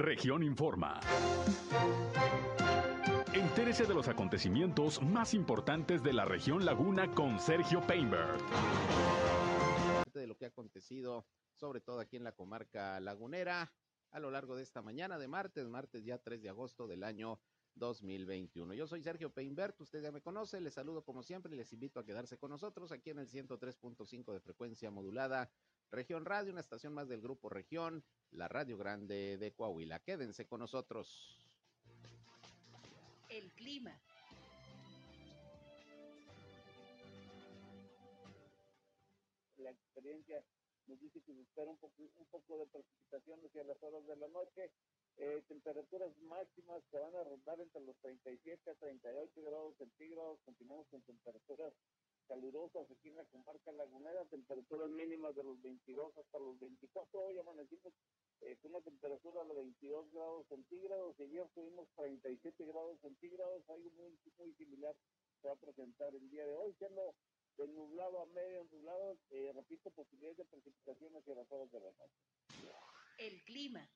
Región Informa. Entérese de los acontecimientos más importantes de la región Laguna con Sergio Painberg. De lo que ha acontecido, sobre todo aquí en la comarca lagunera, a lo largo de esta mañana de martes, martes ya 3 de agosto del año 2021. Yo soy Sergio Peinbert, usted ya me conoce, les saludo como siempre y les invito a quedarse con nosotros aquí en el 103.5 de frecuencia modulada, Región Radio, una estación más del Grupo Región, la Radio Grande de Coahuila. Quédense con nosotros. El clima. La experiencia nos dice que se espera un poco, un poco de precipitación hacia las horas de la noche. Eh, temperaturas máximas que van a rondar entre los 37 a 38 grados centígrados. Continuamos con temperaturas calurosas aquí en la comarca lagunera, temperaturas mínimas de los 22 hasta los 24. Hoy amanecimos eh, con una temperatura de 22 grados centígrados y ayer tuvimos 37 grados centígrados. Algo muy, muy similar se va a presentar el día de hoy, siendo de nublado a medio nublado, eh, repito, posibilidades de precipitación hacia las horas de la noche. El clima.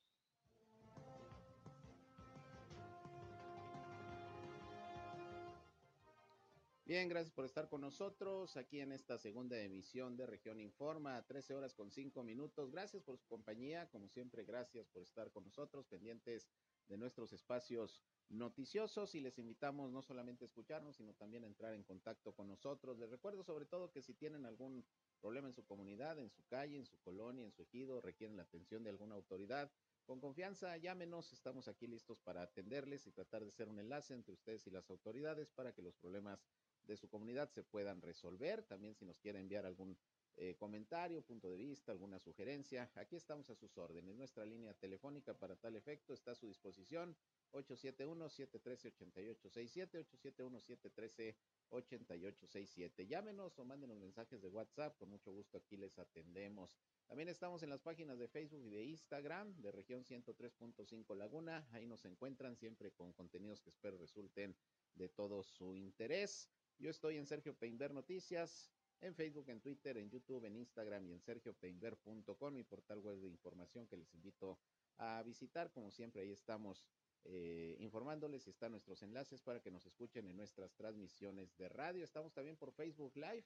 Bien, gracias por estar con nosotros aquí en esta segunda emisión de Región Informa, 13 horas con 5 minutos. Gracias por su compañía, como siempre, gracias por estar con nosotros, pendientes de nuestros espacios noticiosos y les invitamos no solamente a escucharnos, sino también a entrar en contacto con nosotros. Les recuerdo sobre todo que si tienen algún problema en su comunidad, en su calle, en su colonia, en su ejido, requieren la atención de alguna autoridad, con confianza llámenos, estamos aquí listos para atenderles y tratar de ser un enlace entre ustedes y las autoridades para que los problemas de su comunidad se puedan resolver. También si nos quiere enviar algún eh, comentario, punto de vista, alguna sugerencia, aquí estamos a sus órdenes. Nuestra línea telefónica para tal efecto está a su disposición 871-713-8867, 871-713-8867. Llámenos o mándenos mensajes de WhatsApp, con mucho gusto aquí les atendemos. También estamos en las páginas de Facebook y de Instagram de región 103.5 Laguna. Ahí nos encuentran siempre con contenidos que espero resulten de todo su interés. Yo estoy en Sergio Peinber Noticias, en Facebook, en Twitter, en YouTube, en Instagram y en sergiopeinber.com, mi portal web de información que les invito a visitar. Como siempre, ahí estamos eh, informándoles y están nuestros enlaces para que nos escuchen en nuestras transmisiones de radio. Estamos también por Facebook Live,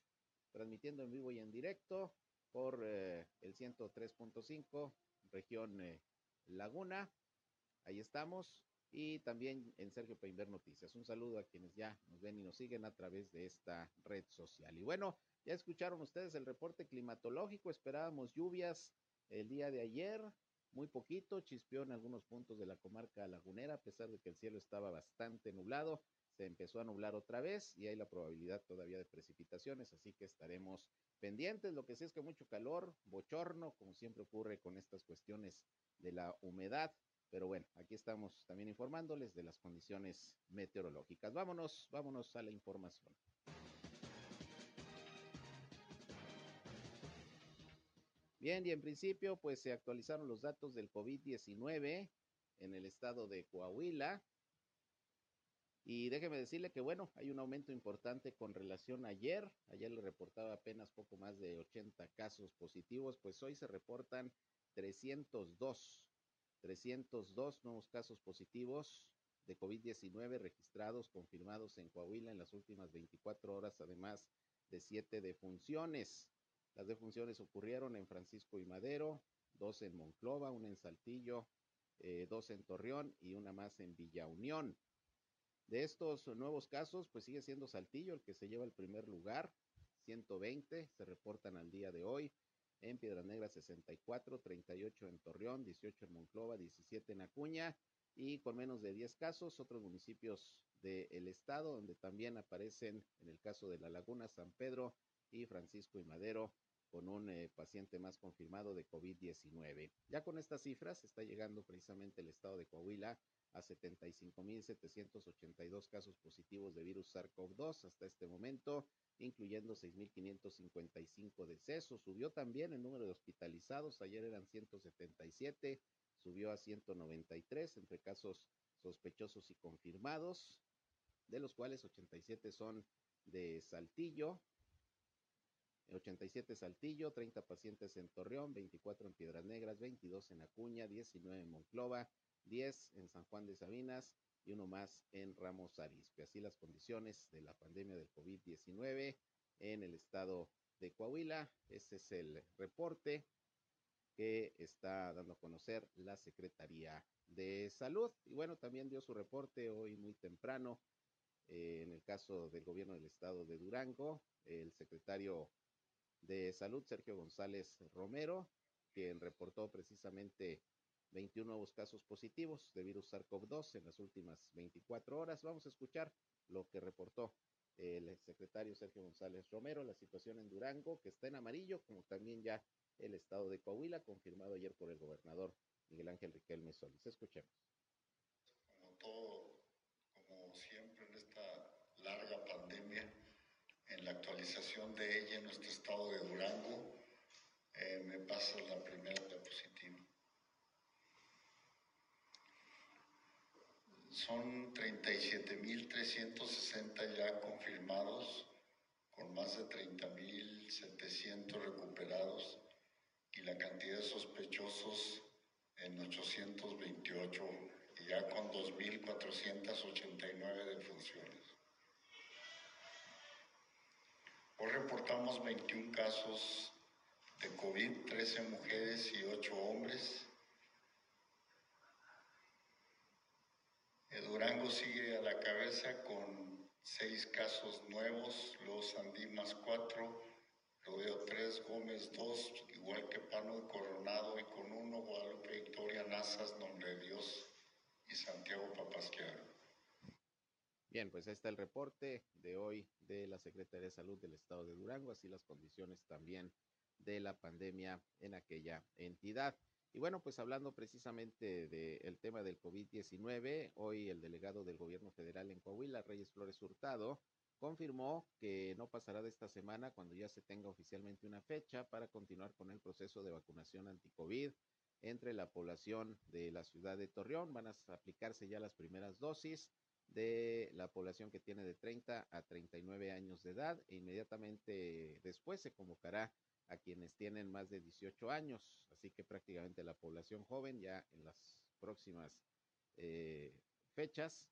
transmitiendo en vivo y en directo por eh, el 103.5, región eh, Laguna. Ahí estamos. Y también en Sergio Peinber Noticias. Un saludo a quienes ya nos ven y nos siguen a través de esta red social. Y bueno, ya escucharon ustedes el reporte climatológico. Esperábamos lluvias el día de ayer muy poquito, chispeó en algunos puntos de la comarca lagunera, a pesar de que el cielo estaba bastante nublado, se empezó a nublar otra vez y hay la probabilidad todavía de precipitaciones, así que estaremos pendientes. Lo que sí es que mucho calor, bochorno, como siempre ocurre con estas cuestiones de la humedad. Pero bueno, aquí estamos también informándoles de las condiciones meteorológicas. Vámonos, vámonos a la información. Bien, y en principio, pues se actualizaron los datos del COVID-19 en el estado de Coahuila. Y déjeme decirle que, bueno, hay un aumento importante con relación a ayer. Ayer le reportaba apenas poco más de 80 casos positivos, pues hoy se reportan 302, 302 nuevos casos positivos de COVID-19 registrados, confirmados en Coahuila en las últimas 24 horas, además de siete defunciones. Las defunciones ocurrieron en Francisco y Madero, dos en Monclova, una en Saltillo, eh, dos en Torreón y una más en Villa Unión. De estos nuevos casos, pues sigue siendo Saltillo el que se lleva el primer lugar, 120 se reportan al día de hoy. En Piedras Negras 64, 38 en Torreón, 18 en Monclova, 17 en Acuña y con menos de 10 casos otros municipios del estado donde también aparecen en el caso de La Laguna, San Pedro y Francisco y Madero con un eh, paciente más confirmado de COVID-19. Ya con estas cifras está llegando precisamente el estado de Coahuila a 75.782 casos positivos de virus SARS-CoV-2 hasta este momento, incluyendo 6.555 decesos. Subió también el número de hospitalizados, ayer eran 177, subió a 193 entre casos sospechosos y confirmados, de los cuales 87 son de Saltillo, 87 Saltillo, 30 pacientes en Torreón, 24 en Piedras Negras, 22 en Acuña, 19 en Monclova, 10 en San Juan de Sabinas y uno más en Ramos Arizpe. Así las condiciones de la pandemia del COVID-19 en el estado de Coahuila. Ese es el reporte que está dando a conocer la Secretaría de Salud. Y bueno, también dio su reporte hoy muy temprano eh, en el caso del gobierno del estado de Durango, el secretario de Salud, Sergio González Romero, quien reportó precisamente 21 nuevos casos positivos de virus SARS-CoV-2 en las últimas 24 horas. Vamos a escuchar lo que reportó el secretario Sergio González Romero, la situación en Durango, que está en amarillo, como también ya el estado de Coahuila, confirmado ayer por el gobernador Miguel Ángel Riquelme Solís. Escuchemos. Como todo, como siempre en esta larga pandemia, en la actualización de ella en nuestro estado de Durango, eh, me pasa la primera diapositiva. Son 37.360 ya confirmados, con más de 30.700 recuperados y la cantidad de sospechosos en 828 y ya con 2.489 defunciones. Hoy reportamos 21 casos de COVID, 13 mujeres y 8 hombres. El Durango sigue a la cabeza con 6 casos nuevos, Los Andimas 4, Rodeo 3, Gómez 2, igual que Pano Coronado y con uno Guadalupe Victoria Nazas, Nombre de Dios y Santiago Papasquiaro. Bien, pues ahí está el reporte de hoy de la Secretaría de Salud del Estado de Durango, así las condiciones también de la pandemia en aquella entidad. Y bueno, pues hablando precisamente del tema del COVID-19, hoy el delegado del gobierno federal en Coahuila, Reyes Flores Hurtado, confirmó que no pasará de esta semana cuando ya se tenga oficialmente una fecha para continuar con el proceso de vacunación anti-COVID entre la población de la ciudad de Torreón. Van a aplicarse ya las primeras dosis de la población que tiene de 30 a 39 años de edad e inmediatamente después se convocará a quienes tienen más de 18 años, así que prácticamente la población joven ya en las próximas eh, fechas,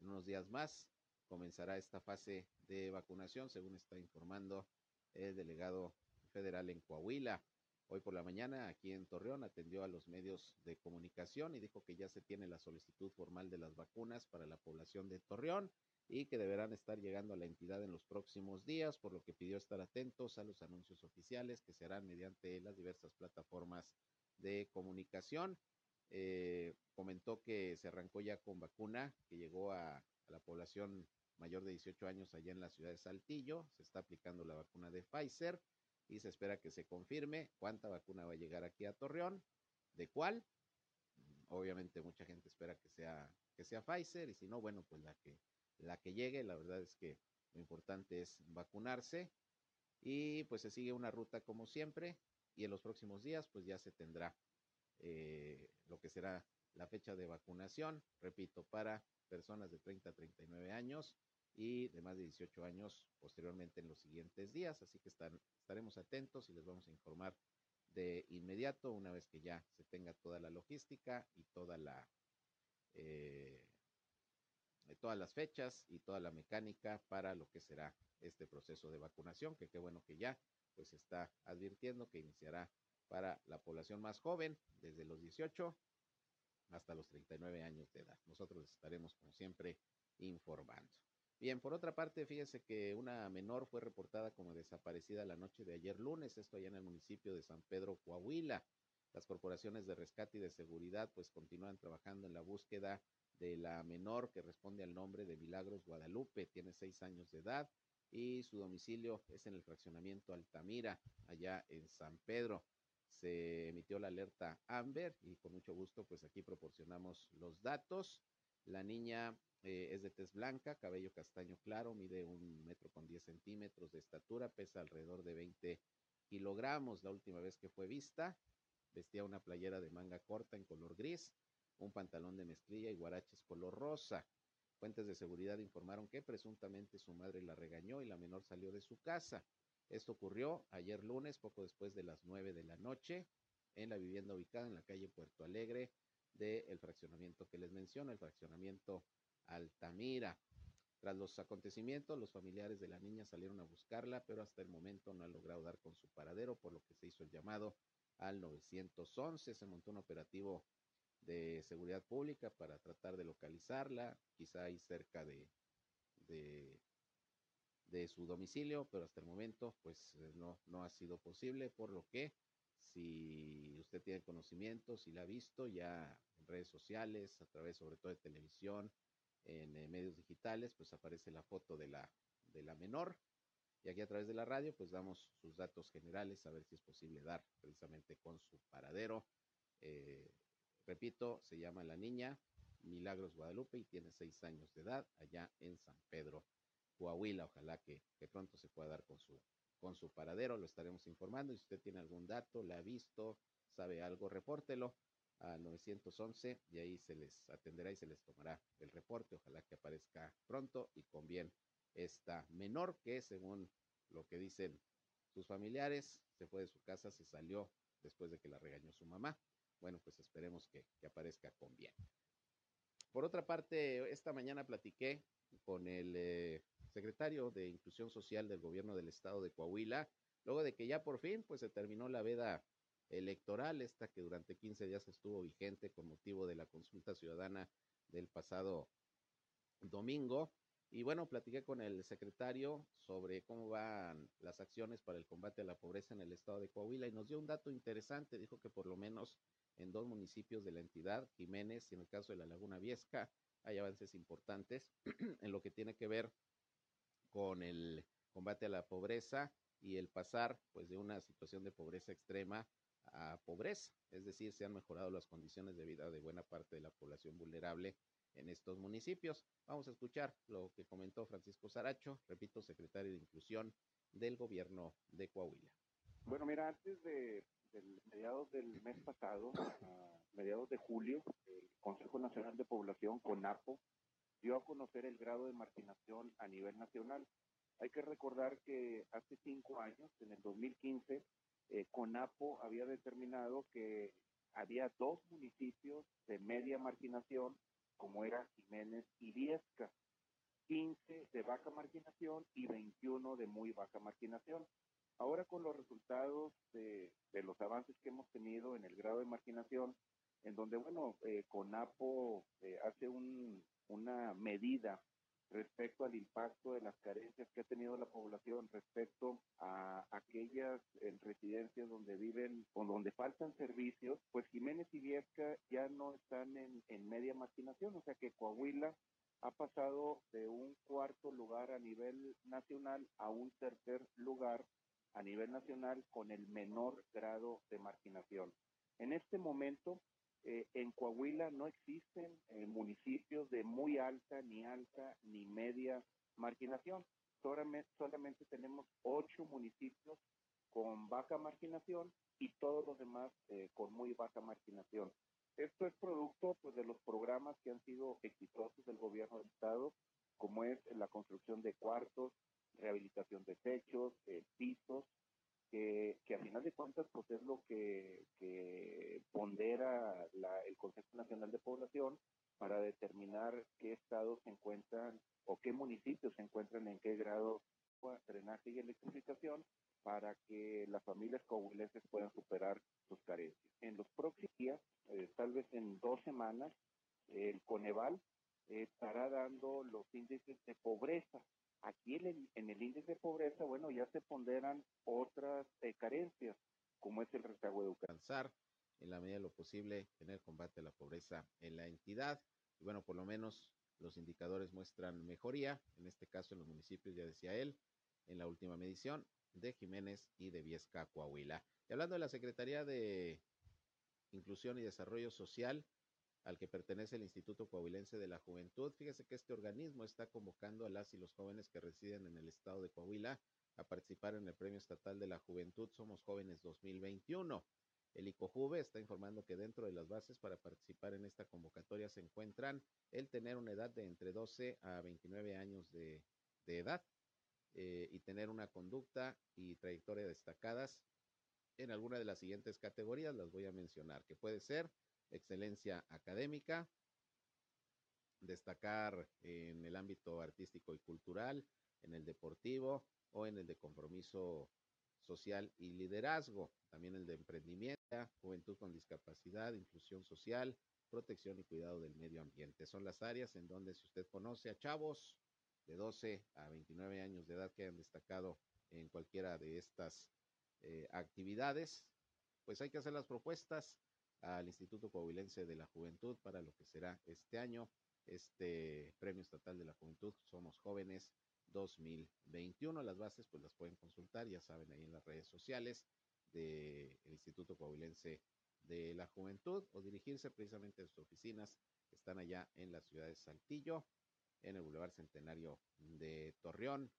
en unos días más, comenzará esta fase de vacunación, según está informando el delegado federal en Coahuila. Hoy por la mañana, aquí en Torreón, atendió a los medios de comunicación y dijo que ya se tiene la solicitud formal de las vacunas para la población de Torreón y que deberán estar llegando a la entidad en los próximos días, por lo que pidió estar atentos a los anuncios oficiales que se harán mediante las diversas plataformas de comunicación. Eh, comentó que se arrancó ya con vacuna que llegó a, a la población mayor de 18 años allá en la ciudad de Saltillo. Se está aplicando la vacuna de Pfizer y se espera que se confirme cuánta vacuna va a llegar aquí a Torreón, de cuál. Obviamente mucha gente espera que sea que sea Pfizer y si no, bueno, pues la que la que llegue, la verdad es que lo importante es vacunarse y pues se sigue una ruta como siempre y en los próximos días pues ya se tendrá eh, lo que será la fecha de vacunación, repito, para personas de 30 a 39 años y de más de 18 años posteriormente en los siguientes días. Así que están, estaremos atentos y les vamos a informar de inmediato una vez que ya se tenga toda la logística y toda la eh, todas las fechas y toda la mecánica para lo que será este proceso de vacunación, que qué bueno que ya pues está advirtiendo que iniciará para la población más joven, desde los 18 hasta los 39 años de edad. Nosotros les estaremos, como siempre, informando. Bien, por otra parte, fíjese que una menor fue reportada como desaparecida la noche de ayer lunes, esto allá en el municipio de San Pedro, Coahuila. Las corporaciones de rescate y de seguridad pues continúan trabajando en la búsqueda de la menor que responde al nombre de Milagros Guadalupe, tiene seis años de edad y su domicilio es en el fraccionamiento Altamira, allá en San Pedro. Se emitió la alerta Amber y con mucho gusto pues aquí proporcionamos los datos. La niña eh, es de tez blanca, cabello castaño claro, mide un metro con diez centímetros de estatura, pesa alrededor de 20 kilogramos. La última vez que fue vista, vestía una playera de manga corta en color gris, un pantalón de mezclilla y guaraches color rosa. Fuentes de seguridad informaron que presuntamente su madre la regañó y la menor salió de su casa. Esto ocurrió ayer lunes, poco después de las nueve de la noche, en la vivienda ubicada en la calle Puerto Alegre del fraccionamiento que les menciono, el fraccionamiento Altamira. Tras los acontecimientos, los familiares de la niña salieron a buscarla, pero hasta el momento no han logrado dar con su paradero, por lo que se hizo el llamado al 911. Se montó un operativo de seguridad pública para tratar de localizarla, quizá ahí cerca de, de, de su domicilio, pero hasta el momento pues eh, no, no ha sido posible, por lo que si usted tiene conocimiento, si la ha visto ya en redes sociales, a través sobre todo de televisión, en eh, medios digitales, pues aparece la foto de la, de la menor. Y aquí a través de la radio, pues damos sus datos generales, a ver si es posible dar precisamente con su paradero. Eh, repito, se llama la niña Milagros Guadalupe y tiene seis años de edad allá en San Pedro, Coahuila. Ojalá que, pronto se pueda dar con su, con su paradero, lo estaremos informando. Y si usted tiene algún dato, la ha visto, sabe algo, repórtelo al 911 y ahí se les atenderá y se les tomará el reporte. Ojalá que aparezca pronto y con bien esta menor que según lo que dicen sus familiares, se fue de su casa, se salió después de que la regañó su mamá. Bueno, pues esperemos que, que aparezca con bien. Por otra parte, esta mañana platiqué con el eh, secretario de Inclusión Social del gobierno del estado de Coahuila, luego de que ya por fin pues se terminó la veda electoral, esta que durante 15 días estuvo vigente con motivo de la consulta ciudadana del pasado domingo. Y bueno, platiqué con el secretario sobre cómo van las acciones para el combate a la pobreza en el estado de Coahuila y nos dio un dato interesante. Dijo que por lo menos en dos municipios de la entidad, Jiménez y en el caso de la Laguna Viesca, hay avances importantes en lo que tiene que ver con el combate a la pobreza y el pasar pues de una situación de pobreza extrema a pobreza, es decir, se han mejorado las condiciones de vida de buena parte de la población vulnerable en estos municipios. Vamos a escuchar lo que comentó Francisco Saracho, repito, secretario de Inclusión del gobierno de Coahuila. Bueno, mira, antes de del mediados del mes pasado, mediados de julio, el Consejo Nacional de Población, CONAPO, dio a conocer el grado de marginación a nivel nacional. Hay que recordar que hace cinco años, en el 2015, eh, CONAPO había determinado que había dos municipios de media marginación, como era Jiménez y Viesca, 15 de baja marginación y 21 de muy baja marginación. Ahora con los resultados de, los avances que hemos tenido en el grado de marginación, en donde, bueno, eh, CONAPO eh, hace un, una medida respecto al impacto de las carencias que ha tenido la población respecto a aquellas eh, residencias donde viven o donde faltan servicios, pues Jiménez y Viesca ya no están en media marginación, o sea que Coahuila ha pasado de un cuarto lugar a nivel nacional a un tercer lugar a nivel nacional con el menor grado de marginación. En este momento, eh, en Coahuila no existen eh, municipios de muy alta, ni alta, ni media marginación. Solamente, solamente tenemos ocho municipios con baja marginación y todos los demás eh, con muy baja marginación. Esto es producto pues, de los programas que han sido exitosos del gobierno del Estado, como es la construcción de cuartos, rehabilitación de techos, eh, pisos, que, que, a final de cuentas pues es lo que, pondera el Consejo Nacional de Población para determinar qué estados se encuentran o qué municipios se encuentran en qué grado de drenaje y electrificación para que las familias coahuilenses puedan superar sus carencias. En los próximos días, eh, tal vez en dos semanas, el Coneval eh, estará dando los índices de pobreza Aquí en el, en índice de pobreza, bueno, ya se ponderan otras eh, carencias, como es el rezago educacional. En la medida de lo posible, tener combate a la pobreza en la entidad. Y bueno, por lo menos los indicadores muestran mejoría, en este caso en los municipios, ya decía él, en la última medición de Jiménez y de Viesca, Coahuila. Y hablando de la Secretaría de Inclusión y Desarrollo Social, al que pertenece el Instituto Coahuilense de la Juventud. Fíjese que este organismo está convocando a las y los jóvenes que residen en el estado de Coahuila a participar en el Premio Estatal de la Juventud Somos Jóvenes 2021. El ICOJUVE está informando que dentro de las bases para participar en esta convocatoria se encuentran el tener una edad de entre 12 a 29 años de, de edad eh, y tener una conducta y trayectoria destacadas en alguna de las siguientes categorías, las voy a mencionar, que puede ser excelencia académica, destacar en el ámbito artístico y cultural, en el deportivo o en el de compromiso social y liderazgo, también el de emprendimiento, juventud con discapacidad, inclusión social, protección y cuidado del medio ambiente. Son las áreas en donde si usted conoce a chavos de 12 a 29 años de edad que han destacado en cualquiera de estas eh, actividades, pues hay que hacer las propuestas al Instituto Coahuilense de la Juventud para lo que será este año, este Premio Estatal de la Juventud, Somos Jóvenes 2021. Las bases pues las pueden consultar, ya saben, ahí en las redes sociales del Instituto Coahuilense de la Juventud o dirigirse precisamente a sus oficinas que están allá en la ciudad de Saltillo, en el Boulevard Centenario de Torreón,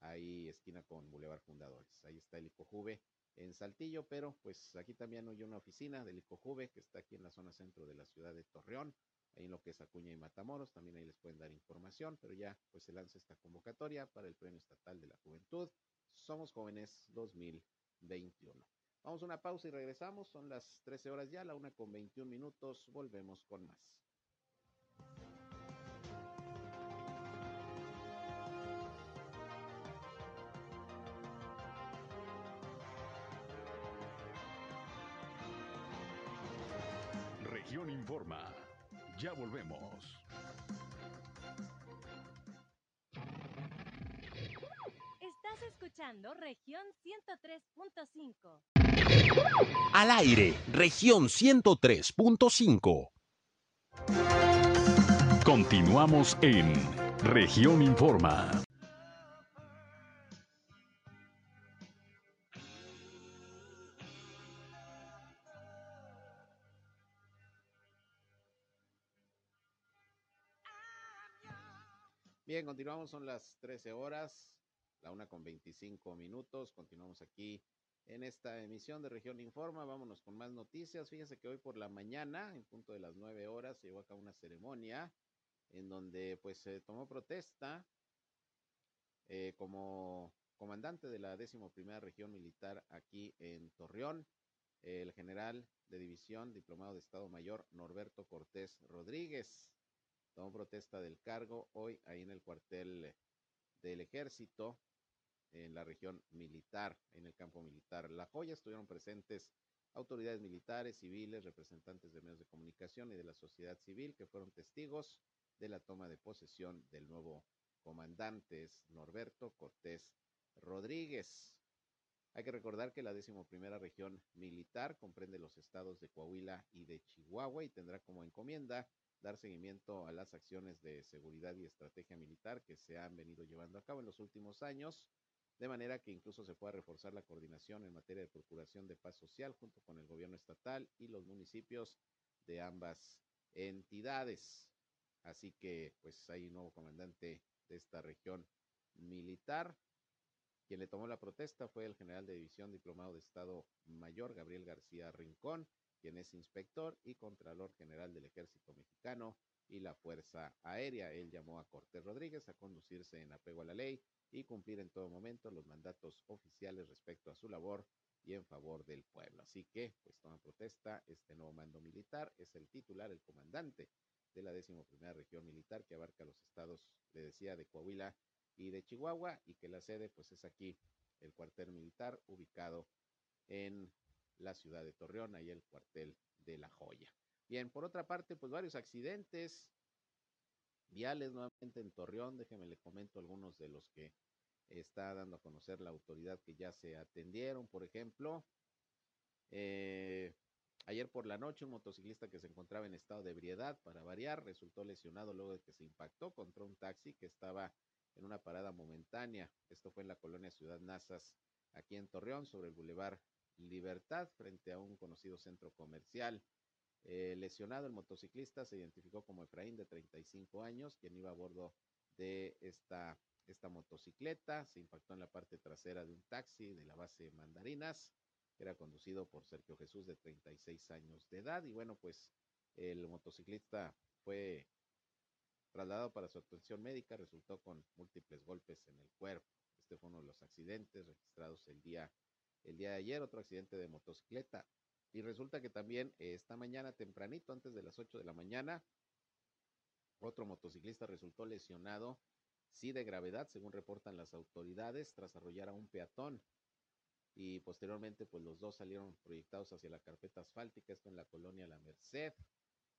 ahí esquina con Boulevard Fundadores. Ahí está el ICOJUVE en Saltillo, pero pues aquí también hay una oficina del ICOJUVE que está aquí en la zona centro de la ciudad de Torreón, ahí en lo que es Acuña y Matamoros, también ahí les pueden dar información, pero ya pues se lanza esta convocatoria para el Premio Estatal de la Juventud. Somos Jóvenes 2021. Vamos a una pausa y regresamos, son las 13 horas ya, la una con 21 minutos, volvemos con más. Ya volvemos. Estás escuchando región 103.5. Al aire, región 103.5. Continuamos en región Informa. Bien, continuamos, son las 13 horas, la una con 25 minutos. Continuamos aquí en esta emisión de Región Informa. Vámonos con más noticias. Fíjense que hoy por la mañana, en punto de las 9 horas, se llevó a cabo una ceremonia en donde pues se tomó protesta eh, como comandante de la décimo primera región militar aquí en Torreón, el general de división, diplomado de Estado Mayor, Norberto Cortés Rodríguez tomó protesta del cargo hoy ahí en el cuartel del ejército en la región militar, en el campo militar. La joya estuvieron presentes autoridades militares, civiles, representantes de medios de comunicación y de la sociedad civil que fueron testigos de la toma de posesión del nuevo comandante Norberto Cortés Rodríguez. Hay que recordar que la decimoprimera región militar comprende los estados de Coahuila y de Chihuahua y tendrá como encomienda dar seguimiento a las acciones de seguridad y estrategia militar que se han venido llevando a cabo en los últimos años, de manera que incluso se pueda reforzar la coordinación en materia de procuración de paz social junto con el gobierno estatal y los municipios de ambas entidades. Así que pues hay un nuevo comandante de esta región militar. Quien le tomó la protesta fue el general de división diplomado de Estado Mayor, Gabriel García Rincón, quien es inspector y contralor general del Ejército Mexicano y la Fuerza Aérea. Él llamó a Cortés Rodríguez a conducirse en apego a la ley y cumplir en todo momento los mandatos oficiales respecto a su labor y en favor del pueblo. Así que, pues toma protesta, este nuevo mando militar es el titular, el comandante de la décimo primera región militar que abarca los estados, le decía, de Coahuila y de Chihuahua y que la sede pues es aquí, el cuartel militar ubicado en la ciudad de Torreón, ahí el cuartel de La Joya. Bien, por otra parte, pues varios accidentes viales nuevamente en Torreón, déjeme le comento algunos de los que está dando a conocer la autoridad que ya se atendieron, por ejemplo, eh, ayer por la noche un motociclista que se encontraba en estado de ebriedad, para variar, resultó lesionado luego de que se impactó contra un taxi que estaba en una parada momentánea. Esto fue en la colonia Ciudad Nazas, aquí en Torreón, sobre el Boulevard Libertad frente a un conocido centro comercial. Eh, lesionado el motociclista se identificó como Efraín de 35 años, quien iba a bordo de esta, esta motocicleta. Se impactó en la parte trasera de un taxi de la base Mandarinas, que era conducido por Sergio Jesús de 36 años de edad. Y bueno, pues el motociclista fue trasladado para su atención médica, resultó con múltiples golpes en el cuerpo. Este fue uno de los accidentes registrados el día el día de ayer, otro accidente de motocicleta Y resulta que también esta mañana tempranito, antes de las 8 de la mañana, otro motociclista resultó lesionado, sí de gravedad, según reportan las autoridades, tras arrollar a un peatón. Y posteriormente, pues los dos salieron proyectados hacia la carpeta asfáltica, esto en la colonia La Merced.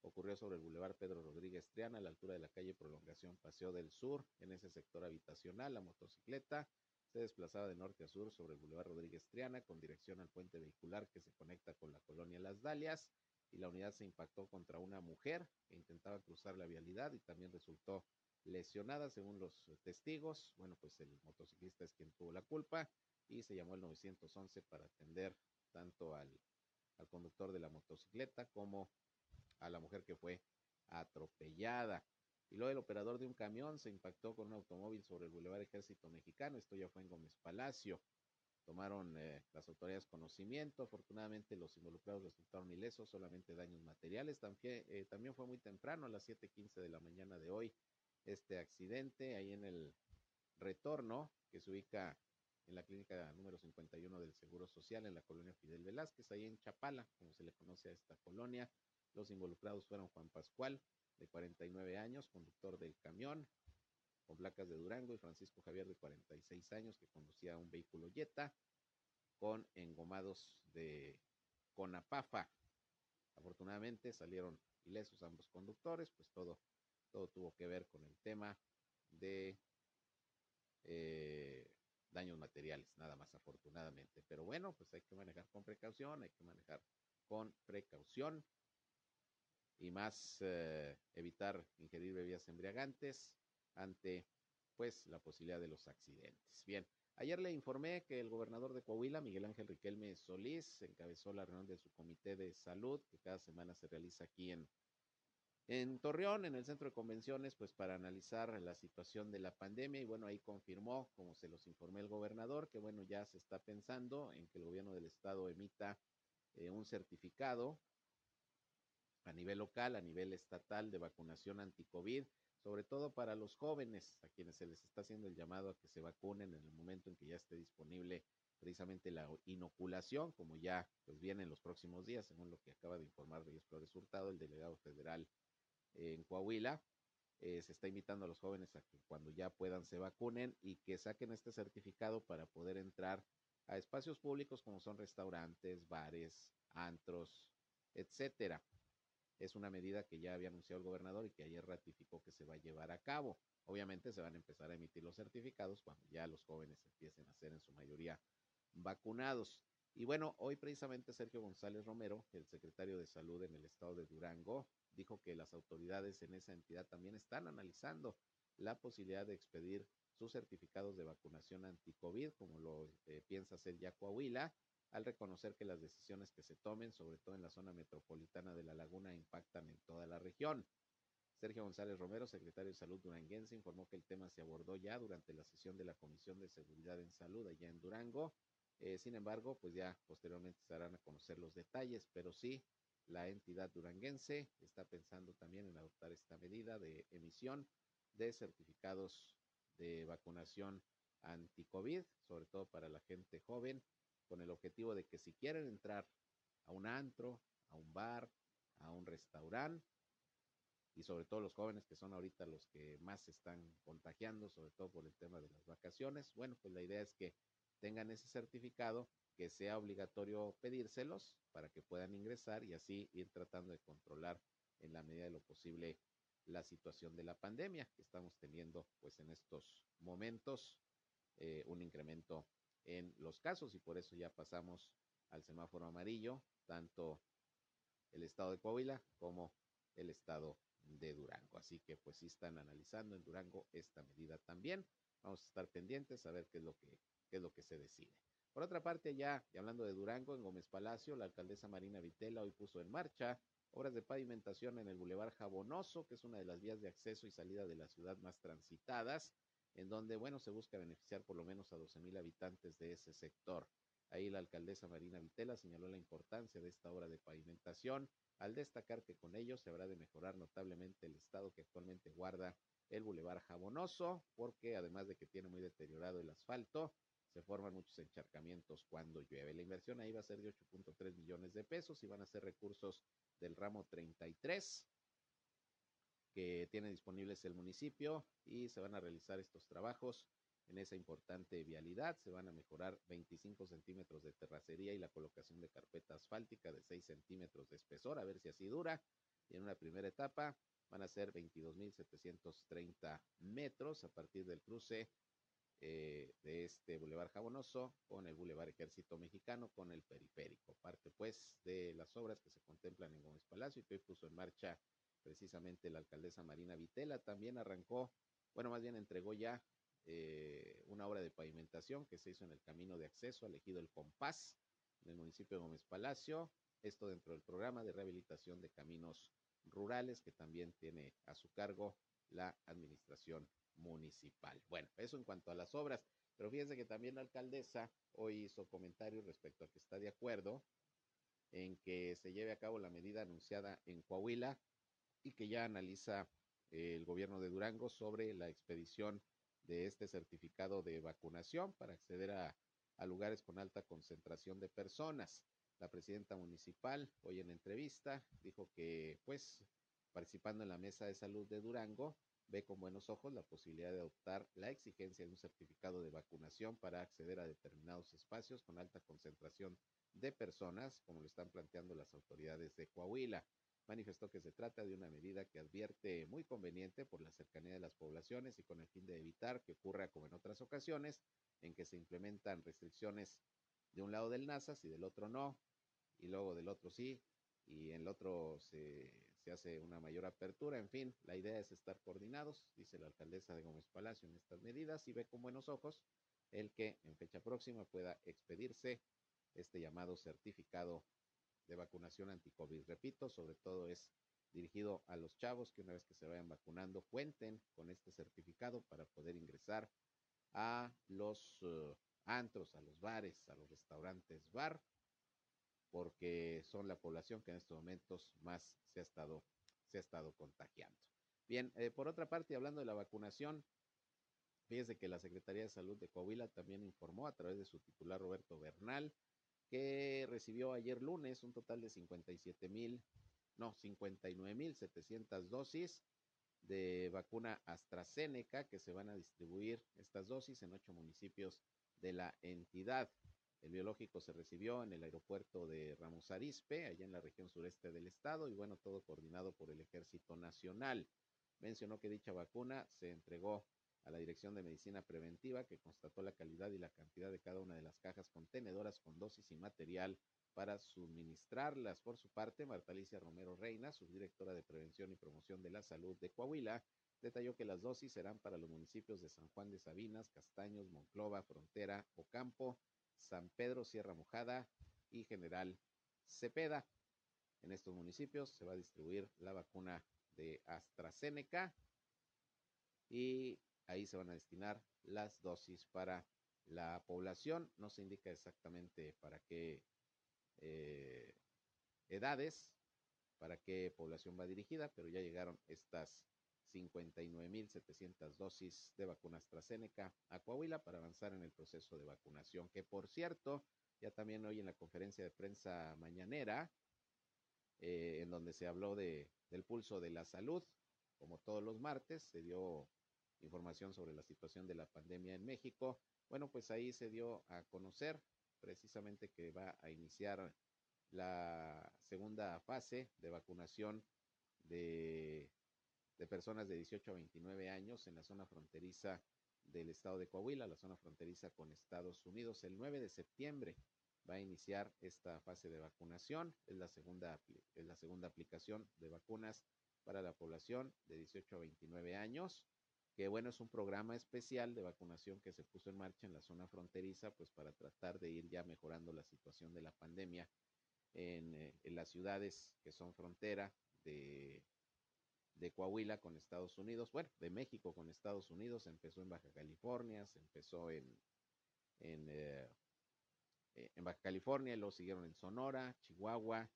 Ocurrió sobre el Boulevard Pedro Rodríguez Triana, a la altura de la calle Prolongación Paseo del Sur, en ese sector habitacional. La motocicleta se desplazaba de norte a sur sobre el Boulevard Rodríguez Triana con dirección al puente vehicular que se conecta con la colonia Las Dalias y la unidad se impactó contra una mujer que intentaba cruzar la vialidad y también resultó lesionada según los testigos. Bueno, pues el motociclista es quien tuvo la culpa y se llamó el 911 para atender tanto al, al conductor de la motocicleta como a la mujer que fue atropellada. Y luego el operador de un camión se impactó con un automóvil sobre el Boulevard Ejército Mexicano. Esto ya fue en Gómez Palacio. Tomaron eh, las autoridades conocimiento. Afortunadamente los involucrados resultaron ilesos, solamente daños materiales. También, eh, también fue muy temprano, a las 7:15 de la mañana de hoy, este accidente ahí en el retorno que se ubica en la clínica número 51 del Seguro Social en la colonia Fidel Velázquez, ahí en Chapala, como se le conoce a esta colonia. Los involucrados fueron Juan Pascual, de 49 años, conductor del camión, con placas de Durango, y Francisco Javier, de 46 años, que conducía un vehículo Jetta con engomados de Conapafa. Afortunadamente salieron ilesos ambos conductores, pues todo, todo tuvo que ver con el tema de eh, daños materiales, nada más afortunadamente. Pero bueno, pues hay que manejar con precaución, hay que manejar con precaución y más eh, evitar ingerir bebidas embriagantes ante pues la posibilidad de los accidentes. Bien, ayer le informé que el gobernador de Coahuila, Miguel Ángel Riquelme Solís, encabezó la reunión de su comité de salud que cada semana se realiza aquí en en Torreón, en el centro de convenciones, pues para analizar la situación de la pandemia y bueno, ahí confirmó, como se los informé el gobernador, que bueno, ya se está pensando en que el gobierno del estado emita eh, un certificado a nivel local, a nivel estatal de vacunación anti-COVID, sobre todo para los jóvenes, a quienes se les está haciendo el llamado a que se vacunen en el momento en que ya esté disponible precisamente la inoculación, como ya pues viene en los próximos días, según lo que acaba de informar Reyes Flores Hurtado, el delegado federal en Coahuila. Eh, se está invitando a los jóvenes a que cuando ya puedan se vacunen y que saquen este certificado para poder entrar a espacios públicos como son restaurantes, bares, antros, etcétera es una medida que ya había anunciado el gobernador y que ayer ratificó que se va a llevar a cabo. Obviamente se van a empezar a emitir los certificados cuando ya los jóvenes empiecen a ser en su mayoría vacunados. Y bueno, hoy precisamente Sergio González Romero, el secretario de Salud en el estado de Durango, dijo que las autoridades en esa entidad también están analizando la posibilidad de expedir sus certificados de vacunación anti-COVID, como lo eh, piensa hacer ya Coahuila, al reconocer que las decisiones que se tomen, sobre todo en la zona metropolitana de La Laguna, impactan en toda la región. Sergio González Romero, secretario de Salud duranguense, informó que el tema se abordó ya durante la sesión de la Comisión de Seguridad en Salud allá en Durango. Eh, sin embargo, pues ya posteriormente se darán a conocer los detalles, pero sí, la entidad duranguense está pensando también en adoptar esta medida de emisión de certificados de vacunación anti-COVID, sobre todo para la gente joven, con el objetivo de que si quieren entrar a un antro, a un bar, a un restaurante, y sobre todo los jóvenes que son ahorita los que más se están contagiando, sobre todo por el tema de las vacaciones, bueno, pues la idea es que tengan ese certificado, que sea obligatorio pedírselos para que puedan ingresar y así ir tratando de controlar en la medida de lo posible la situación de la pandemia que estamos teniendo pues en estos momentos, eh, un incremento en los casos y por eso ya pasamos al semáforo amarillo, tanto el estado de Coahuila como el estado de Durango. Así que pues sí están analizando en Durango esta medida también. Vamos a estar pendientes a ver qué es lo que, qué es lo que se decide. Por otra parte, ya y hablando de Durango, en Gómez Palacio, la alcaldesa Marina Vitela hoy puso en marcha obras de pavimentación en el Boulevard Jabonoso, que es una de las vías de acceso y salida de la ciudad más transitadas en donde, bueno, se busca beneficiar por lo menos a 12 mil habitantes de ese sector. Ahí la alcaldesa Marina Vitela señaló la importancia de esta obra de pavimentación, al destacar que con ello se habrá de mejorar notablemente el estado que actualmente guarda el bulevar Jabonoso, porque además de que tiene muy deteriorado el asfalto, se forman muchos encharcamientos cuando llueve. La inversión ahí va a ser de 8.3 millones de pesos y van a ser recursos del ramo 33 que tiene disponibles el municipio y se van a realizar estos trabajos en esa importante vialidad. Se van a mejorar 25 centímetros de terracería y la colocación de carpeta asfáltica de 6 centímetros de espesor, a ver si así dura. Y en una primera etapa van a ser 22.730 metros a partir del cruce eh, de este Boulevard Jabonoso con el Boulevard Ejército Mexicano con el periférico. Parte pues de las obras que se contemplan en Gómez Palacio y que hoy puso en marcha precisamente la alcaldesa Marina Vitela. También arrancó, bueno, más bien entregó ya eh, una obra de pavimentación que se hizo en el camino de acceso elegido el Compás en el municipio de Gómez Palacio. Esto dentro del programa de rehabilitación de caminos rurales que también tiene a su cargo la administración municipal. Bueno, eso en cuanto a las obras, pero fíjense que también la alcaldesa hoy hizo comentarios respecto a que está de acuerdo en que se lleve a cabo la medida anunciada en Coahuila y que ya analiza el gobierno de Durango sobre la expedición de este certificado de vacunación para acceder a, lugares con alta concentración de personas. La presidenta municipal hoy en entrevista dijo que pues participando en la mesa de salud de Durango ve con buenos ojos la posibilidad de adoptar la exigencia de un certificado de vacunación para acceder a determinados espacios con alta concentración de personas, como lo están planteando las autoridades de Coahuila. Manifestó que se trata de una medida que advierte muy conveniente por la cercanía de las poblaciones y con el fin de evitar que ocurra como en otras ocasiones, en que se implementan restricciones de un lado del NASAS y del otro no, y luego del otro sí, y en el otro se se hace una mayor apertura. En fin, la idea es estar coordinados, dice la alcaldesa de Gómez Palacio en estas medidas y ve con buenos ojos el que en fecha próxima pueda expedirse este llamado certificado de vacunación anti-COVID. Repito, sobre todo es dirigido a los chavos que una vez que se vayan vacunando cuenten con este certificado para poder ingresar a los uh, antros, a los bares, a los restaurantes bar porque son la población que en estos momentos más se ha estado, se ha estado contagiando. Bien, eh, por otra parte, hablando de la vacunación, fíjese que la Secretaría de Salud de Coahuila también informó a través de su titular Roberto Bernal que recibió ayer lunes un total de 57 mil, no, 59 mil 700 dosis de vacuna AstraZeneca que se van a distribuir estas dosis en ocho municipios de la entidad. El biológico se recibió en el aeropuerto de Ramos Arizpe, allá en la región sureste del estado, y bueno, todo coordinado por el Ejército Nacional. Mencionó que dicha vacuna se entregó a la Dirección de Medicina Preventiva, que constató la calidad y la cantidad de cada una de las cajas contenedoras con dosis y material para suministrarlas. Por su parte, Marta Alicia Romero Reina, subdirectora de Prevención y Promoción de la Salud de Coahuila, detalló que las dosis serán para los municipios de San Juan de Sabinas, Castaños, Monclova, Frontera, Ocampo, San Pedro, Sierra Mojada y General Cepeda. En estos municipios se va a distribuir la vacuna de AstraZeneca y ahí se van a destinar las dosis para la población. No se indica exactamente para qué eh, edades, para qué población va dirigida, pero ya llegaron estas 59.700 dosis de vacuna AstraZeneca a Coahuila para avanzar en el proceso de vacunación, que por cierto, ya también hoy en la conferencia de prensa mañanera, eh, en donde se habló de, del pulso de la salud, como todos los martes, se dio información sobre la situación de la pandemia en México. Bueno, pues ahí se dio a conocer precisamente que va a iniciar la segunda fase de vacunación de personas de 18 a 29 años en la zona fronteriza del estado de Coahuila, la zona fronteriza con Estados Unidos. El 9 de septiembre va a iniciar esta fase de vacunación. Es la segunda, es la segunda aplicación de vacunas para la población de 18 a 29 años, que bueno, es un programa especial de vacunación que se puso en marcha en la zona fronteriza, pues para tratar de ir ya mejorando la situación de la pandemia en, eh, en las ciudades que son frontera de de Coahuila con Estados Unidos, bueno, de México con Estados Unidos, empezó en Baja California, se empezó en, en, eh, eh, en Baja California, luego siguieron en Sonora, Chihuahua,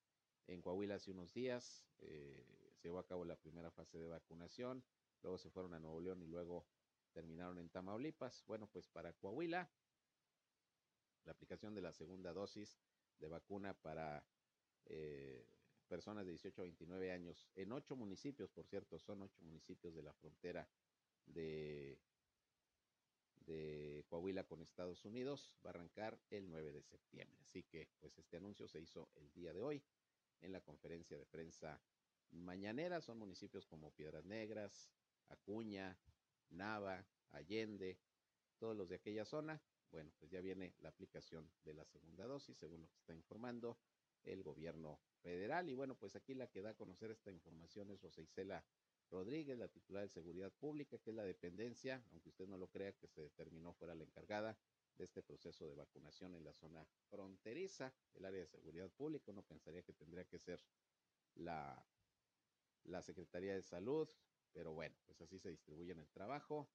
en Coahuila hace unos días, se llevó a cabo la primera fase de vacunación, luego se fueron a Nuevo León y luego terminaron en Tamaulipas. Bueno, pues para Coahuila la aplicación de la segunda dosis de vacuna para eh, personas de 18 a 29 años en ocho municipios, por cierto, son ocho municipios de la frontera de, de Coahuila con Estados Unidos. Va a arrancar el 9 de septiembre. Así que, pues este anuncio se hizo el día de hoy en la conferencia de prensa mañanera. Son municipios como Piedras Negras, Acuña, Nava, Allende, todos los de aquella zona. Bueno, pues ya viene la aplicación de la segunda dosis, según lo que está informando el gobierno federal. Y bueno, pues aquí la que da a conocer esta información es Rosa Isela Rodríguez, la titular de Seguridad Pública, que es la dependencia, aunque usted no lo crea, que se determinó fuera la encargada de este proceso de vacunación en la zona fronteriza, el área de seguridad pública. Uno pensaría que tendría que ser la, la Secretaría de Salud, pero bueno, pues así se distribuye el trabajo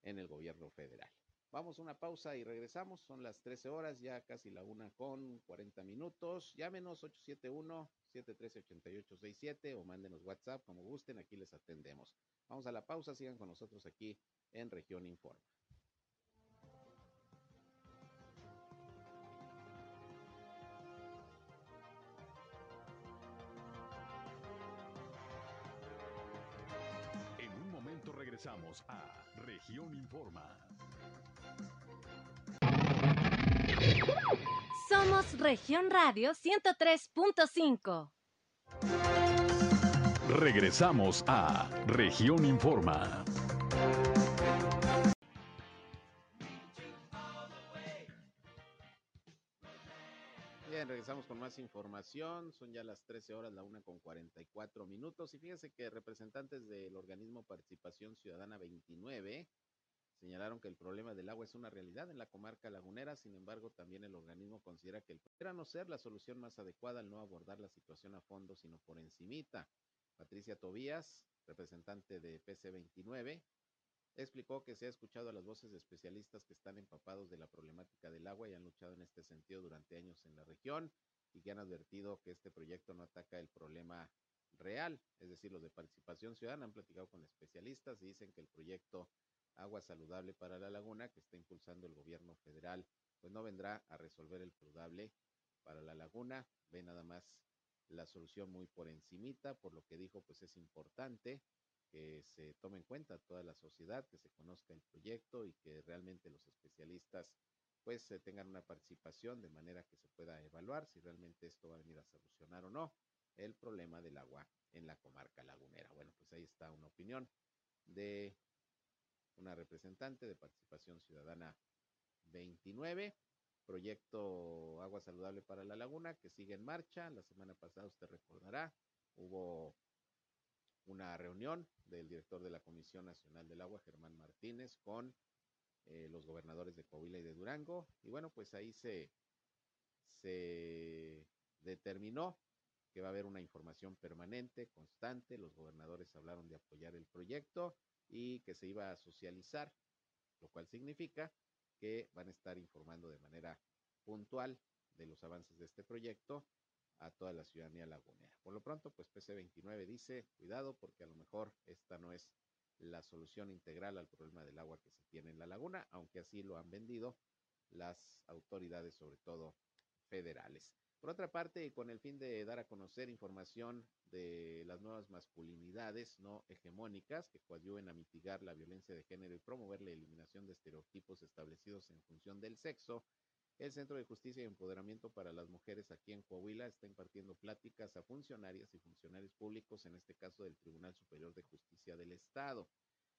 en el gobierno federal. Vamos a una pausa y regresamos. Son las 13 horas, ya casi la una con 40 minutos. Llámenos 871-713-8867 o mándenos WhatsApp como gusten. Aquí les atendemos. Vamos a la pausa. Sigan con nosotros aquí en Región Informa. Región Informa. Somos Región Radio 103.5. Regresamos a Región Informa. Bien, regresamos con más información. Son ya las 13 horas, la una con 44 minutos. Y fíjense que representantes del organismo Participación Ciudadana 29 señalaron que el problema del agua es una realidad en la comarca lagunera. Sin embargo, también el organismo considera que el podrá no ser la solución más adecuada al no abordar la situación a fondo, sino por encimita. Patricia Tobías, representante de PC 29, explicó que se ha escuchado a las voces de especialistas que están empapados de la problemática del agua y han luchado en este sentido durante años en la región y que han advertido que este proyecto no ataca el problema real, es decir, los de participación ciudadana han platicado con especialistas y dicen que el proyecto Agua Saludable para la Laguna que está impulsando el gobierno federal, pues no vendrá a resolver el problema para la laguna, ve nada más la solución muy por encimita, por lo que dijo, pues es importante que se tome en cuenta toda la sociedad, que se conozca el proyecto y que realmente los especialistas pues eh, tengan una participación de manera que se pueda evaluar si realmente esto va a venir a solucionar o no el problema del agua en la comarca lagunera. Bueno, pues ahí está una opinión de una representante de Participación Ciudadana 29, proyecto Agua Saludable para la Laguna, que sigue en marcha. La semana pasada, usted recordará, hubo una reunión del director de la Comisión Nacional del Agua, Germán Martínez, con eh, los gobernadores de Coahuila y de Durango. Y bueno, pues ahí se, se determinó que va a haber una información permanente, constante. Los gobernadores hablaron de apoyar el proyecto y que se iba a socializar, lo cual significa que van a estar informando de manera puntual de los avances de este proyecto a toda la ciudadanía lagunera. Por lo pronto, pues PC29 dice, cuidado porque a lo mejor esta no es la solución integral al problema del agua que se tiene en la laguna, aunque así lo han vendido las autoridades, sobre todo federales. Por otra parte, y con el fin de dar a conocer información de las nuevas masculinidades no hegemónicas que coadyuven a mitigar la violencia de género y promover la eliminación de estereotipos establecidos en función del sexo, el Centro de Justicia y Empoderamiento para las Mujeres aquí en Coahuila está impartiendo pláticas a funcionarias y funcionarios públicos, en este caso del Tribunal Superior de Justicia del Estado.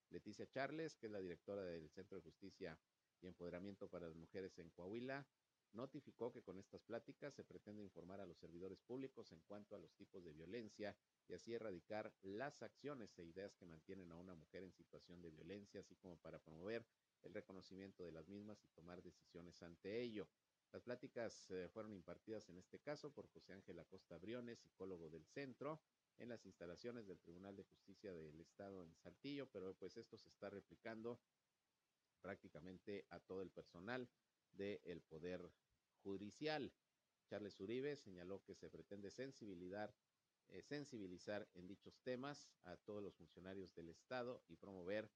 Leticia Charles, que es la directora del Centro de Justicia y Empoderamiento para las Mujeres en Coahuila, notificó que con estas pláticas se pretende informar a los servidores públicos en cuanto a los tipos de violencia y así erradicar las acciones e ideas que mantienen a una mujer en situación de violencia, así como para promover el reconocimiento de las mismas y tomar decisiones ante ello. Las pláticas eh, fueron impartidas en este caso por José Ángel Acosta Briones, psicólogo del centro, en las instalaciones del Tribunal de Justicia del Estado en Saltillo, pero pues esto se está replicando prácticamente a todo el personal del Poder Judicial. Charles Uribe señaló que se pretende eh, sensibilizar en dichos temas a todos los funcionarios del Estado y promover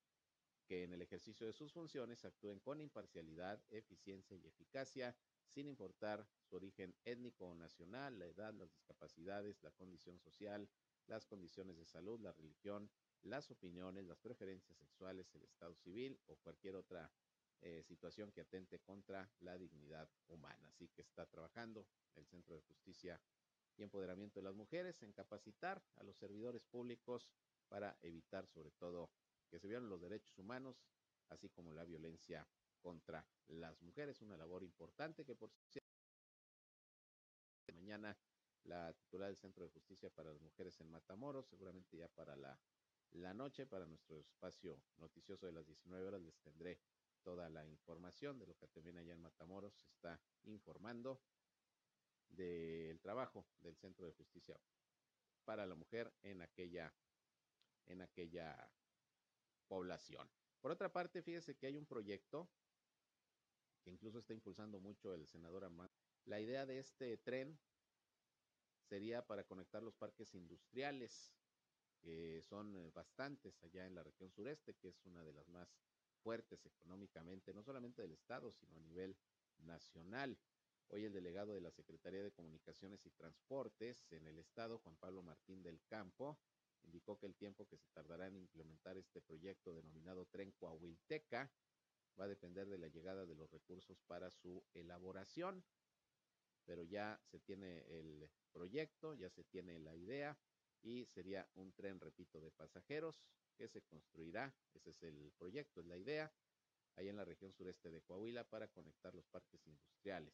que en el ejercicio de sus funciones actúen con imparcialidad, eficiencia y eficacia, sin importar su origen étnico o nacional, la edad, las discapacidades, la condición social, las condiciones de salud, la religión, las opiniones, las preferencias sexuales, el estado civil o cualquier otra eh, situación que atente contra la dignidad humana. Así que está trabajando el Centro de Justicia y Empoderamiento de las Mujeres en capacitar a los servidores públicos para evitar sobre todo que se violen los derechos humanos, así como la violencia contra las mujeres. Una labor importante que por cierto mañana la titular del Centro de Justicia para las Mujeres en Matamoros, seguramente ya para la, la noche, para nuestro espacio noticioso de las 19 horas, les tendré toda la información de lo que también allá en Matamoros se está informando del trabajo del Centro de Justicia para la Mujer en aquella, en aquella población. Por otra parte, fíjese que hay un proyecto que incluso está impulsando mucho el senador Armando. La idea de este tren sería para conectar los parques industriales, que son eh, bastantes allá en la región sureste, que es una de las más fuertes económicamente, no solamente del Estado, sino a nivel nacional. Hoy el delegado de la Secretaría de Comunicaciones y Transportes en el Estado, Juan Pablo Martín del Campo, indicó que el tiempo que se tardará en implementar este proyecto denominado Tren Coahuilteca va a depender de la llegada de los recursos para su elaboración, pero ya se tiene el proyecto, ya se tiene la idea y sería un tren, repito, de pasajeros que se construirá, ese es el proyecto, es la idea, ahí en la región sureste de Coahuila para conectar los parques industriales.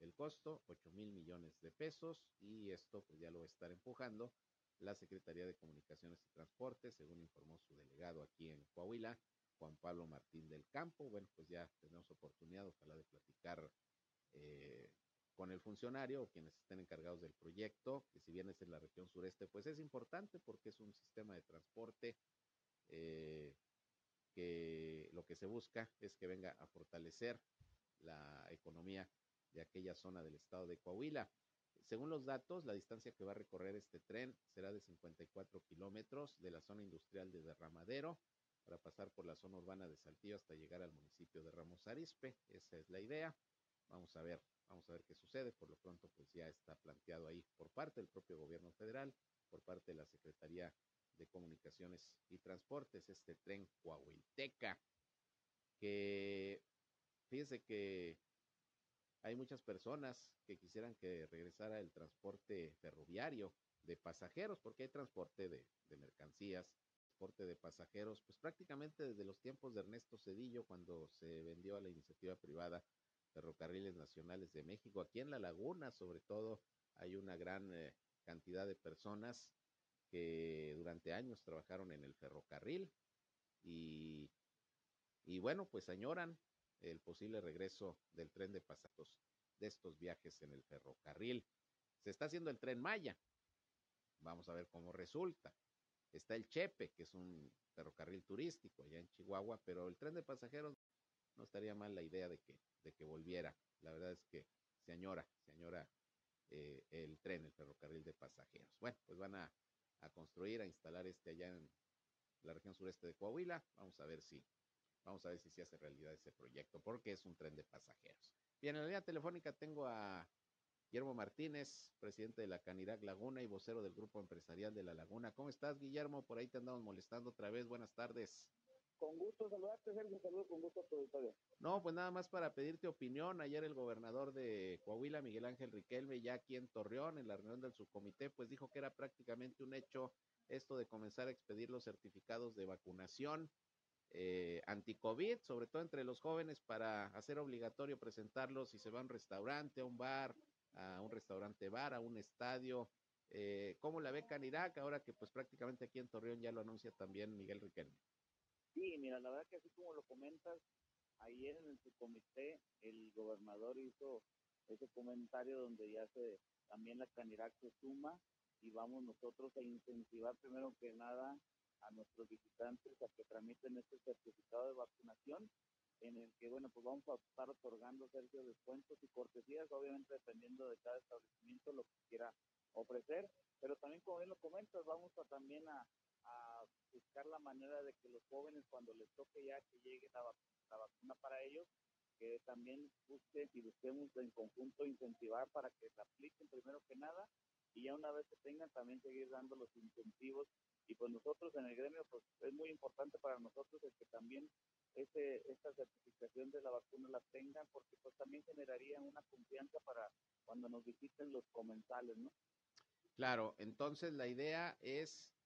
El costo, 8 mil millones de pesos y esto pues ya lo va a estar empujando la Secretaría de Comunicaciones y Transportes, según informó su delegado aquí en Coahuila, Juan Pablo Martín del Campo. Bueno, pues ya tenemos oportunidad, ojalá, de platicar eh, con el funcionario o quienes estén encargados del proyecto, que si bien es en la región sureste, pues es importante porque es un sistema de transporte eh, que lo que se busca es que venga a fortalecer la economía de aquella zona del estado de Coahuila. Según los datos, la distancia que va a recorrer este tren será de 54 kilómetros de la zona industrial de Derramadero para pasar por la zona urbana de Saltillo hasta llegar al municipio de Ramos Arispe. Esa es la idea. Vamos a ver, vamos a ver qué sucede. Por lo pronto, pues ya está planteado ahí por parte del propio gobierno federal, por parte de la Secretaría de Comunicaciones y Transportes, este tren Coahuilteca, que fíjese que hay muchas personas que quisieran que regresara el transporte ferroviario de pasajeros, porque hay transporte de, mercancías, transporte de pasajeros, pues prácticamente desde los tiempos de Ernesto Cedillo, cuando se vendió a la iniciativa privada Ferrocarriles Nacionales de México. Aquí en La Laguna, sobre todo, hay una gran eh, cantidad de personas que durante años trabajaron en el ferrocarril y, y bueno, pues añoran el posible regreso del tren de pasajeros de estos viajes en el ferrocarril. Se está haciendo el tren Maya. Vamos a ver cómo resulta. Está el Chepe, que es un ferrocarril turístico allá en Chihuahua, pero el tren de pasajeros no estaría mal la idea de que, de que volviera. La verdad es que se añora, se añora eh, el tren, el ferrocarril de pasajeros. Bueno, pues van a, a construir, a instalar este allá en la región sureste de Coahuila. Vamos a ver si, vamos a ver si se hace realidad ese proyecto, porque es un tren de pasajeros. Bien, en la línea telefónica tengo a Guillermo Martínez, presidente de la Canirac Laguna y vocero del Grupo Empresarial de La Laguna. ¿Cómo estás, Guillermo? Por ahí te andamos molestando otra vez. Buenas tardes. Con gusto saludarte, Sergio. Saludo con gusto a tu auditorio. No, pues nada más para pedirte opinión. Ayer el gobernador de Coahuila, Miguel Ángel Riquelme, ya aquí en Torreón, en la reunión del subcomité, pues dijo que era prácticamente un hecho esto de comenzar a expedir los certificados de vacunación eh, anti-COVID, sobre todo entre los jóvenes, para hacer obligatorio presentarlos si se va a un restaurante, a un bar, a un restaurante bar, a un estadio. Eh, ¿Cómo la ve Canirac ahora que pues prácticamente aquí en Torreón ya lo anuncia también Miguel Riquelme? Sí, mira, la verdad que así como lo comentas, ayer en su comité el gobernador hizo ese comentario donde ya se también la Canirac se suma y vamos nosotros a incentivar primero que nada a nuestros visitantes a que tramiten este certificado de vacunación en el que, bueno, pues vamos a estar otorgando, Sergio, descuentos y cortesías, obviamente dependiendo de cada establecimiento lo que quiera ofrecer, pero también, como bien lo comentas, vamos a también a, a buscar la manera de que los jóvenes cuando les toque ya que llegue la, la vacuna para ellos, que también busquen y busquemos en conjunto incentivar para que se apliquen primero que nada y ya una vez que tengan también seguir dando los incentivos y pues nosotros en el gremio pues es muy importante para nosotros el que también este, esta certificación de la vacuna la tengan porque pues también generaría una confianza para cuando nos visiten los comensales, ¿no? Claro, entonces la idea es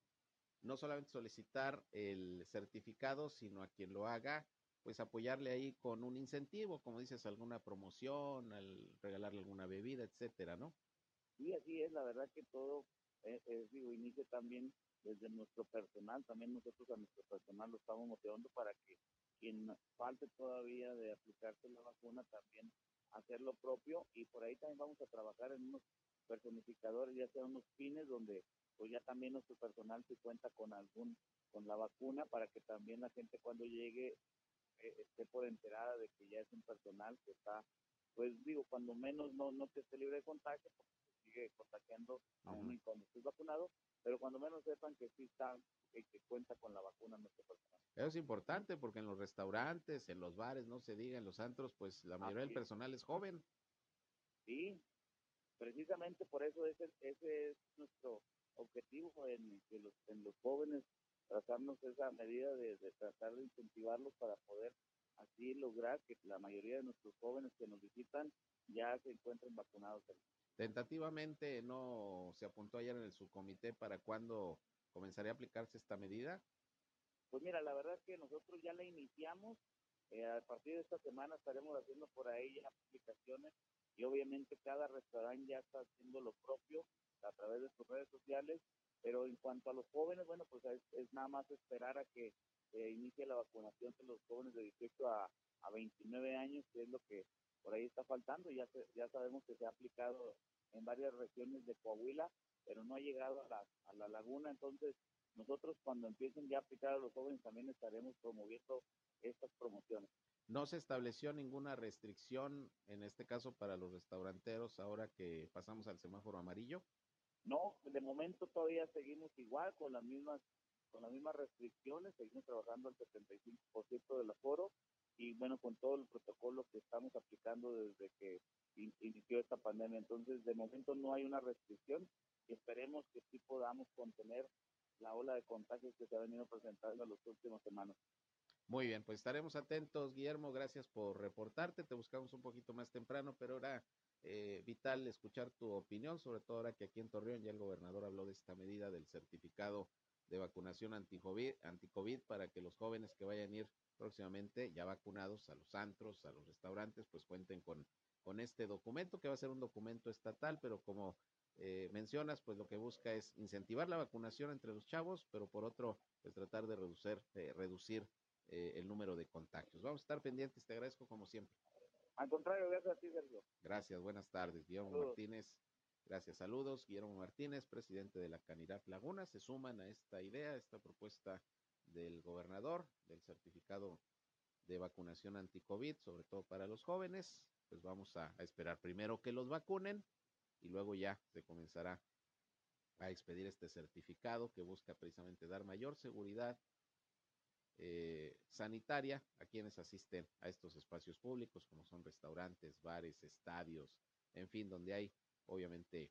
no solamente solicitar el certificado, sino a quien lo haga, pues apoyarle ahí con un incentivo, como dices, alguna promoción, al regalarle alguna bebida, etcétera, ¿no? Sí, así es, la verdad que todo, es, digo, inicia también desde nuestro personal, también nosotros a nuestro personal lo estamos motivando para que quien falte todavía de aplicarse la vacuna también hacer lo propio y por ahí también vamos a trabajar en unos personificadores, ya sea unos pines donde pues ya también nuestro personal se cuenta con algún, con la vacuna para que también la gente cuando llegue eh, esté por enterada de que ya es un personal que está, pues digo, cuando menos no, no que esté libre de contagio, sigue contagiando aún y cuando estés vacunado, pero cuando menos sepan que sí está, que, que cuenta con la vacuna nuestro personal. Eso es importante porque en los restaurantes, en los bares, no se diga, en los antros, pues la mayoría del personal es joven. Sí, precisamente por eso ese, ese es nuestro objetivo en, que los, en los jóvenes, trazarnos esa medida de, de tratar de incentivarlos para poder así lograr que la mayoría de nuestros jóvenes que nos visitan ya se encuentren vacunados. Tentativamente no se apuntó ayer en el subcomité para cuándo comenzaría a aplicarse esta medida. Pues mira, la verdad que nosotros ya la iniciamos. Eh, a partir de esta semana estaremos haciendo por ahí ya aplicaciones y obviamente cada restaurante ya está haciendo lo propio a través de sus redes sociales. Pero en cuanto a los jóvenes, bueno, pues es, nada más esperar a que inicie la vacunación de los jóvenes de 18 a, a 29 años, que es lo que por ahí está faltando. Ya, ya sabemos que se ha aplicado en varias regiones de Coahuila, pero no ha llegado a la, a la laguna. Entonces, nosotros cuando empiecen ya a aplicar a los jóvenes también estaremos promoviendo estas promociones. No se estableció ninguna restricción, en este caso para los restauranteros, ahora que pasamos al semáforo amarillo. No, de momento todavía seguimos igual con las mismas con las mismas restricciones, seguimos trabajando al 75% del aforo y bueno, con todo el protocolo que estamos aplicando desde que inició esta pandemia. Entonces, de momento no hay una restricción y esperemos que sí podamos contener la ola de contagios que se ha venido presentando en las últimas semanas. Muy bien, pues estaremos atentos, Guillermo. Gracias por reportarte. Te buscamos un poquito más temprano, pero era eh, vital escuchar tu opinión, sobre todo ahora que aquí en Torreón ya el gobernador habló de esta medida del certificado de vacunación anti-COVID, anti para que los jóvenes que vayan a ir próximamente ya vacunados a los antros, a los restaurantes, pues cuenten con, con este documento, que va a ser un documento estatal, pero como eh, mencionas, pues lo que busca es incentivar la vacunación entre los chavos, pero por otro, pues tratar de reducir, eh, reducir eh, el número de contagios. Vamos a estar pendientes, te agradezco como siempre. Al contrario, gracias a ti, Sergio. Gracias, buenas tardes, Guillermo Martínez. Gracias, saludos. Guillermo Martínez, presidente de la Canidad Laguna, se suman a esta idea, a esta propuesta del gobernador, del certificado de vacunación anti-COVID, sobre todo para los jóvenes. Pues vamos a esperar primero que los vacunen y luego ya se comenzará a expedir este certificado que busca precisamente dar mayor seguridad eh, sanitaria a quienes asisten a estos espacios públicos, como son restaurantes, bares, estadios, en fin, donde hay obviamente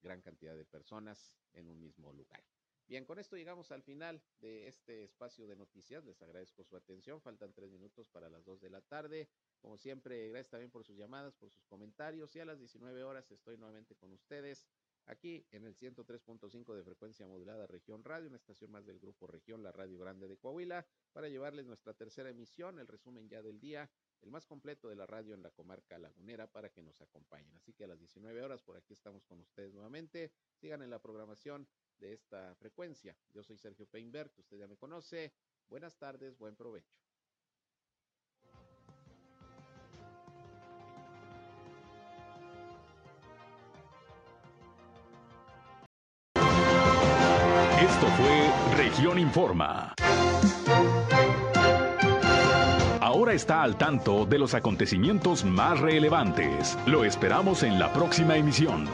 gran cantidad de personas en un mismo lugar. Bien, con esto llegamos al final de este espacio de noticias. Les agradezco su atención. Faltan tres minutos para las dos de la tarde. Como siempre, gracias también por sus llamadas, por sus comentarios. Y a las 19 horas estoy nuevamente con ustedes aquí en el 103.5 de frecuencia modulada Región Radio, una estación más del grupo Región, la Radio Grande de Coahuila, para llevarles nuestra tercera emisión, el resumen ya del día, el más completo de la radio en la comarca lagunera para que nos acompañen. Así que a las 19 horas por aquí estamos con ustedes nuevamente. Sigan en la programación de esta frecuencia. Yo soy Sergio Peinbert, usted ya me conoce. Buenas tardes, buen provecho. Esto fue Región Informa. Ahora está al tanto de los acontecimientos más relevantes. Lo esperamos en la próxima emisión.